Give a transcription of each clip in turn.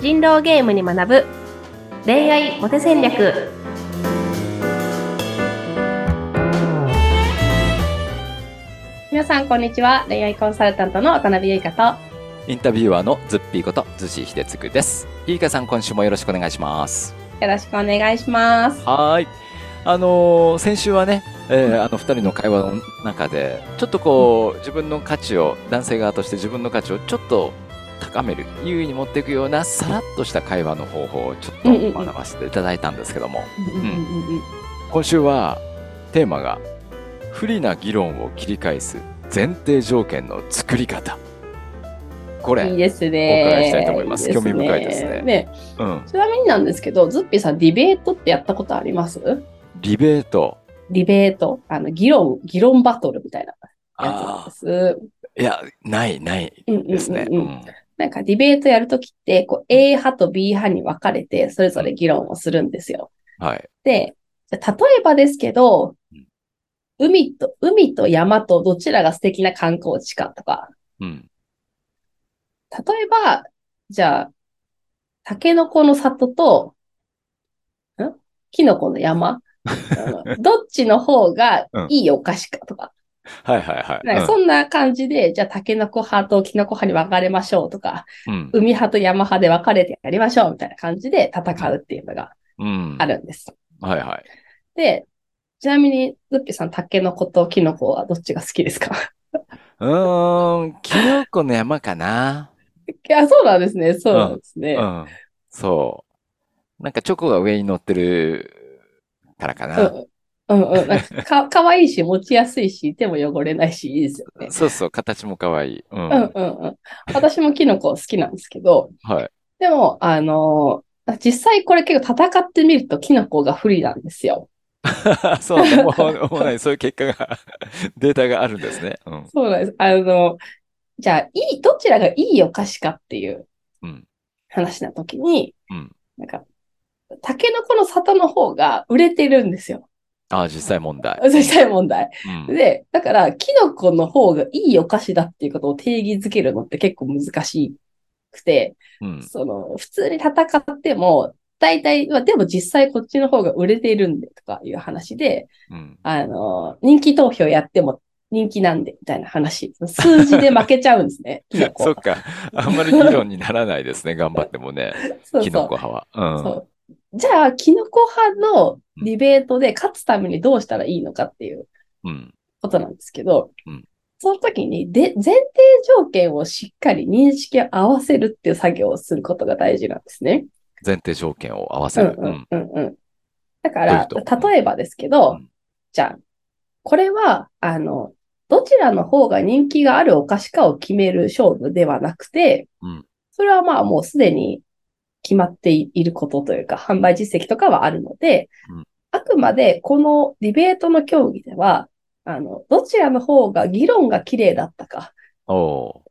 人狼ゲームに学ぶ恋愛モテ戦略皆さんこんにちは恋愛コンサルタントの渡辺優香とインタビュアーのズッピーことズシヒデツクです。ゆいかさん、今週もよろしくお願いします。よろしくお願いしますはーい。あのー先週はね、えーあの二人の会話の中で、ちょっとこう、自分の価値を、男性側として自分の価値をちょっと高める、優位に持っていくような、さらっとした会話の方法をちょっと学ばせていただいたんですけども、今週はテーマが、不利な議論を切り返す前提条件の作り方。これ、いいですね。お伺いしたいと思いますです興味深いですねねうん、ちなみになんですけど、ズッピーさん、ディベートってやったことあります？リベート。ディベート？あの、議論、議論バトルみたいなやつなんあです。あ、いや、ない、ないうんうんうんうんですね。うんなんかディベートやるときって、こう A 派と B 派に分かれて、それぞれ議論をするんですよ。はい。で、例えばですけどうん、海と、海と山とどちらが素敵な観光地かとか、うん。例えば、じゃあ、タケノコの里と、ん？キノコの山？うん どっちの方がいいお菓子かとか、はいはいはい。なんかそんな感じで、じゃあタケノコ派とキノコ派に分かれましょうとか、うん。海派と山派で分かれてやりましょうみたいな感じで戦うっていうのがうん。あるんです。はいはい。で、ちなみに、ズッピさん、タケノコとキノコはどっちが好きですか？うーん、キノコの山かな。いや、そうなんですね。そうなんですね。うん。そう。なんかチョコが上に乗ってるからかうな。ん。うんうん。なんかか、かわいいし、持ちやすいし、手も汚れないし、いいですよね。そうそう、形も可愛い。うん。うんうんうん。私もキノコ好きなんですけど、はい。でも、あのー実際これ結構戦ってみるとキノコが不利なんですよ。そうね。もう、もうない、そういう結果が、データがあるんですね。うん。そうなんです。あの、じゃあ、いい、どちらがいいお菓子かっていううん。話な時に、うんなんか、タケノコの里の方が売れてるんですよ。ああ、実際問題。実際問題。うん。で、だから、キノコの方がいいお菓子だっていうことを定義づけるのって結構難しくて、うん。その、普通に戦っても、大体、まあ、でも実際こっちの方が売れているんでとかいう話で、うん。あの、人気投票やっても人気なんでみたいな話。数字で負けちゃうんですね、キノコ。そっか。あんまり議論にならないですね。頑張ってもね。そうキノそう。コ派は。うん。そう。じゃあ、キノコ派のディベートで勝つためにどうしたらいいのかっていううん。ことなんですけど、うんその時にで前提条件をしっかり認識を合わせるっていう作業をすることが大事なんですね。前提条件を合わせる。うんうんうんうん。だから、例えばですけど、うんじゃあ、これは、あの、どちらの方が人気があるお菓子かを決める勝負ではなくて、うんそれはまあもうすでに決まっていることというか、販売実績とかはあるので、うん。あくまでこのディベートの競技では、あの、どちらの方が議論が綺麗だったか、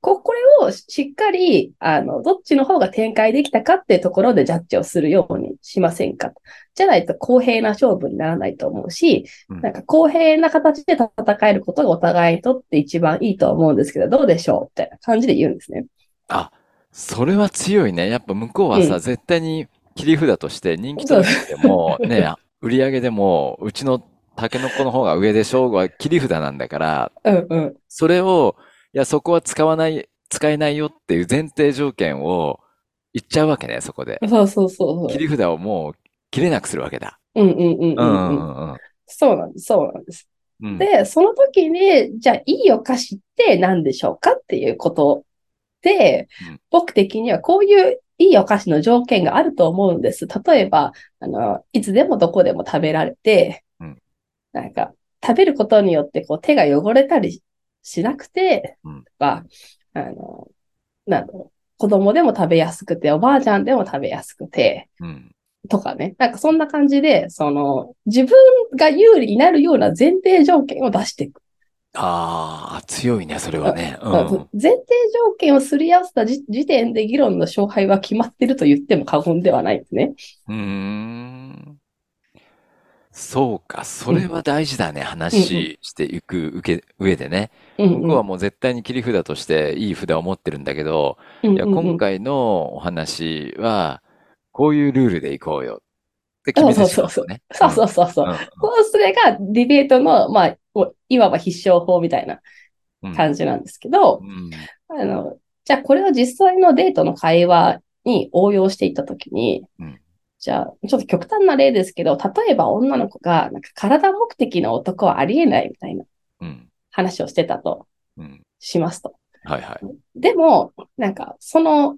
こ、これをしっかり、あの、どっちの方が展開できたかっていうところでジャッジをするようにしませんか。じゃないと公平な勝負にならないと思うし、うん。なんか公平な形で戦えることがお互いにとって一番いいとは思うんですけど、どうでしょうみたいな感じで言うんですね。あ、それは強いね。やっぱ向こうはさ、うん絶対に切り札として人気取りでも、ね、売り上げでも、うちのタケノコの方が上でしょうが切り札なんだから、うんうん。それを、いや、そこは使わない、使えないよっていう前提条件を言っちゃうわけね、そこで。そうそうそうそう。切り札をもう切れなくするわけだ。うんうんうんううんうん。んうんそうなんです、そうなんです。うん。で、その時に、じゃあ、いいお菓子って何でしょうかっていうことでうん、僕的にはこういういいお菓子の条件があると思うんです。例えば、あの、いつでもどこでも食べられてうん、なんか、食べることによってこう手が汚れたりしなくてうん、とか、あの、なんだろう、子供でも食べやすくて、おばあちゃんでも食べやすくて、うん。とかね。なんかそんな感じで、その、自分が有利になるような前提条件を出していく。ああ、強いね、それはね。うん。前提条件をすり合わせた時時点で議論の勝敗は決まってると言っても過言ではないですね。うーん。そうか、それは大事だね。話していく上け上でね。うんうん。僕はもう絶対に切り札としていい札を持ってるんだけど、うんいや、うんうん。今回のお話は、こういうルールでいこうよって決そうめてそうそうそう。しまうのね。うそうん。そうそうそう。うん、こう、それがディベートの、まあ、おいわば必勝法みたいなうん、うん、感じなんですけど、うん、あの、じゃあこれを実際のデートの会話に応用していったときに、うん、じゃあ、ちょっと極端な例ですけど、例えば女の子が、なんか体目的の男はありえないみたいなうん、話をしてたとうん。しますと。はいはい。でも、なんか、その、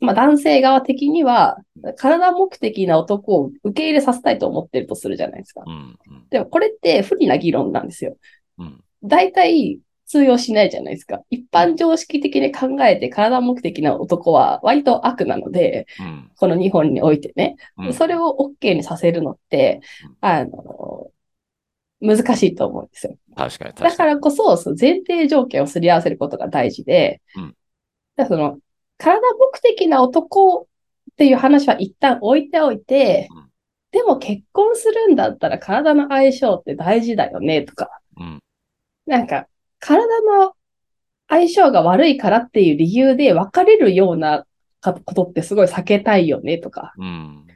まあ、男性側的には、体目的な男を受け入れさせたいと思ってるとするじゃないですか。うん、うん、でも、これって不利な議論なんですよ。うん、大体、通用しないじゃないですか。一うん、般常識的に考えて体目的な男は割と悪なので、うん、この日本においてね、うん、それを OK にさせるのって、あの、難しいと思うんですよ。確かに確かに。だからこそ、その前提条件をすり合わせることが大事で、うん、その、体目的な男っていう話は一旦置いておいて、うん、でも結婚するんだったら体の相性って大事だよね、とか。うん、なんか、体の相性が悪いからっていう理由で別れるようなことってすごい避けたいよね、とか。うん、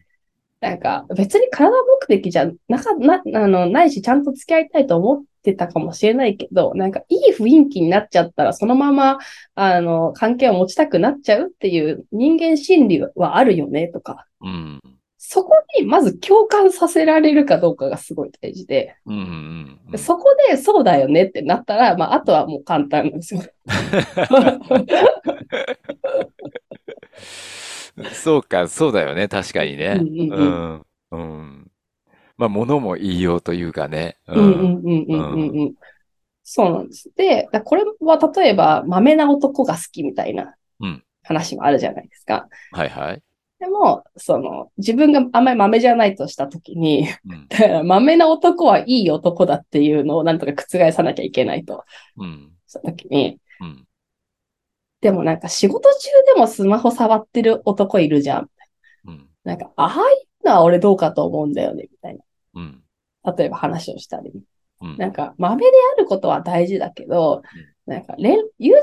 なんか、別に体目的じゃなか、な、あの、ないし、ちゃんと付き合いたいと思ってたかもしれないけど、なんか、いい雰囲気になっちゃったら、そのまま、あの、関係を持ちたくなっちゃうっていう人間心理はあるよね、とか。うん、そこにまず共感させられるかどうかがすごい大事で、うん、うん。そこでそうだよねってなったら、まあ、あとはもう簡単なんですよ。そうか、そうだよね。確かにうんね。うんうん。うん。うん。まあ、物も言いようというかね。ううんうん。んうんううん。んうんうん。そうなんです。で、これは例えば、まめな男が好きみたいなうん。話もあるじゃないですか。はいはい。でも、その、自分があんまり豆じゃないとしたときに、うん。豆な男はいい男だっていうのをなんとか覆さなきゃいけないとうん。したときに、うん。でもなんか仕事中でもスマホ触ってる男いるじゃん。うん。なんか、ああいうのは俺どうかと思うんだよね、みたいうん。な。例えば話をしたり。うん。なんか、豆であることは大事だけど、うんなんか連、優先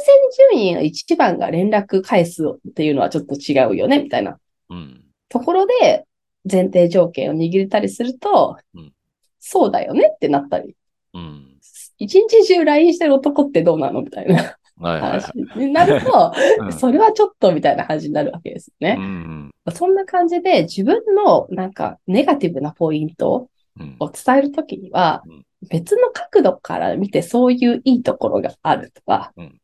順位の一番が連絡返すっていうのはちょっと違うよね、みたいなうん。ところで前提条件を握れたりすると、うん。そうだよねってなったり、うん。一日中 LINE してる男ってどうなの？みたいな話になると。それはちょっとみたいな感じになるわけですうね。ん。そんな感じで自分のなんかネガティブなポイントうん。を伝えるときには、うん。別の角度から見てそういういいところがあるとか、うん。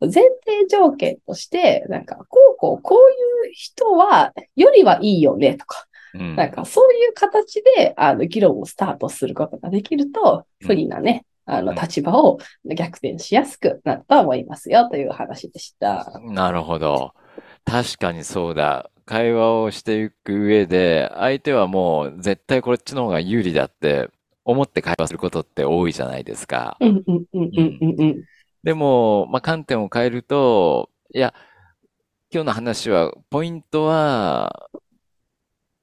前提条件として、なんか、こうこう、こういう人は、よりはいいよねとか、うんなんかそういう形で、あの、議論をスタートすることができると、不利なね、あの、うん立場を逆転しやすくなると思いますよという話でした。なるほど。確かにそうだ。会話をしていく上で、相手はもう絶対こっちの方が有利だって思って会話することって多いじゃないですか。でも、まあ、観点を変えると、いや、今日の話は、ポイントは、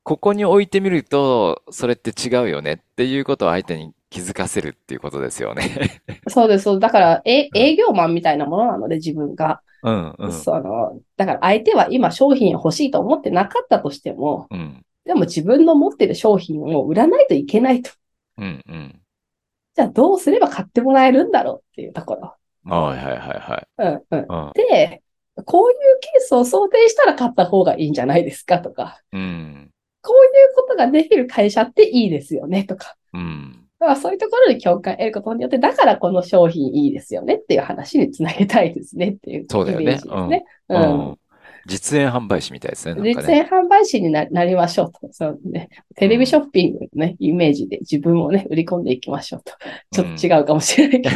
ここに置いてみると、それって違うよねっていうことを相手に気づかせるっていうことですよね。そうです。そうだから、え、営業マンみたいなものなので、自分が。うん、うん、その、だから相手は今商品欲しいと思ってなかったとしても、うん、でも自分の持ってる商品を売らないといけないと。うん、うん。じゃあどうすれば買ってもらえるんだろうっていうところ。はいはいはいはい。うんうん。うん、で、こういうケースを想定したら買った方がいいんじゃないですかとか、うん、こういうことができる会社っていいですよねとか。うん。だからそういうところに共感を得ることによって、だからこの商品いいですよねっていう話につなげたいですねっていうイメーそうだよね。ジですね。うん、ううん。ん。実演販売士みたいですね、ね。実演販売士にななりましょうと。そうね。テレビショッピングのね、イメージで自分をね、売り込んでいきましょうと。ちょっと違うかもしれないけど。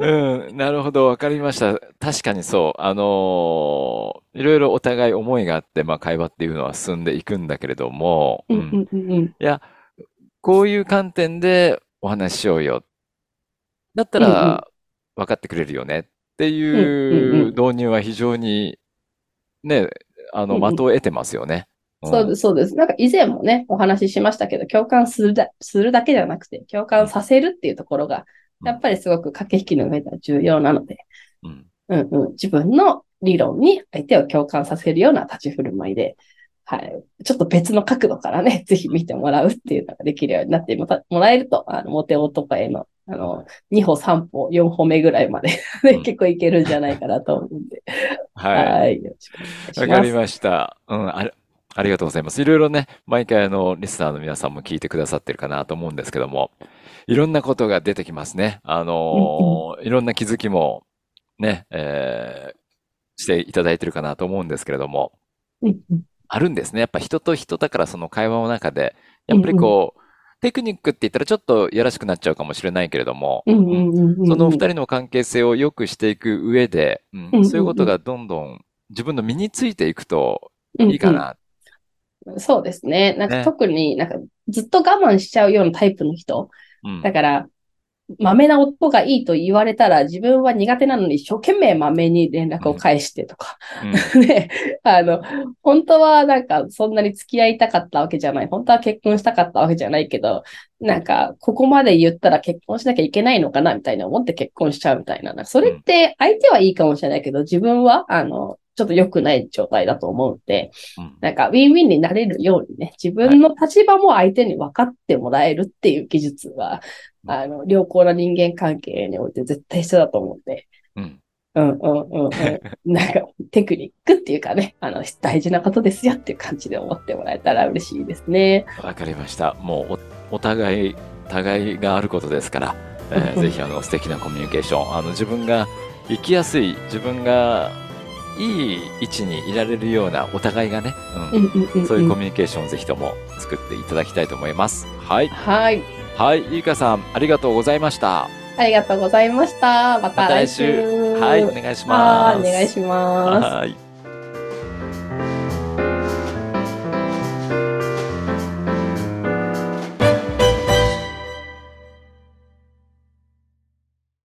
うん、なるほど、わかりました。確かにそう。あのーいろいろお互い思いがあって、まあ、会話っていうのは進んでいくんだけれども、うん。いや、こういう観点でお話ししようよ。だったら分かってくれるよねっていう導入は非常にね、あの、的を得てますよね。そうです、そうです。なんか以前もね、お話ししましたけど、共感するだするだけじゃなくて、共感させるっていうところが、やっぱりすごく駆け引きの上では重要なので、うん。うんうん、自分の理論に相手を共感させるような立ち振る舞いで、はい。ちょっと別の角度からね、ぜひ見てもらうっていうのができるようになってもらえると、あの、モテ男への、あの、2歩、3歩、4歩目ぐらいまで 結構いけるんじゃないかなと思うんで、はい。わかりました。うん、あり、ありがとうございます。いろいろね、毎回あの、リスナーの皆さんも聞いてくださってるかなと思うんですけども、いろんなことが出てきますね。あのーいろんな気づきも、ね、えーしていただいてるかなと思うんですけれども、あるんですね。やっぱ人と人だからその会話の中で、やっぱりこう、テクニックって言ったらちょっとやらしくなっちゃうかもしれないけれども、そのお二人の関係性を良くしていく上で、うんそういうことがどんどん自分の身についていくといいかな。うんうんそうですね。なんかね特になんかずっと我慢しちゃうようなタイプの人。うんだから、豆な男がいいと言われたら自分は苦手なのに一生懸命豆に連絡を返してとか。うん ね、あの、本当はなんかそんなに付き合いたかったわけじゃない。本当は結婚したかったわけじゃないけど、なんかここまで言ったら結婚しなきゃいけないのかなみたいな思って結婚しちゃうみたいな。なそれって相手はいいかもしれないけど、自分はあの、ちょっと良くない状態だと思うので、うんなんかウィンウィンになれるようにね、自分の立場も相手に分かってもらえるっていう技術は、あの、良好な人間関係において絶対必要だと思うんで、うんうんうんうんうん。なんか、テクニックっていうかね、あの、大事なことですよっていう感じで思ってもらえたら嬉しいですね。わかりました。もうお、お互い、互いがあることですから、えーうん ぜひあの素敵なコミュニケーション、あの自分が生きやすい、自分がいい位置にいられるようなお互いがね。そういうコミュニケーションをぜひとも作っていただきたいと思います。はい。はい。はい。ゆいかさん、ありがとうございました。ありがとうございました。またまた来来週。週。はい。お願いしはます。いお願いします。はい。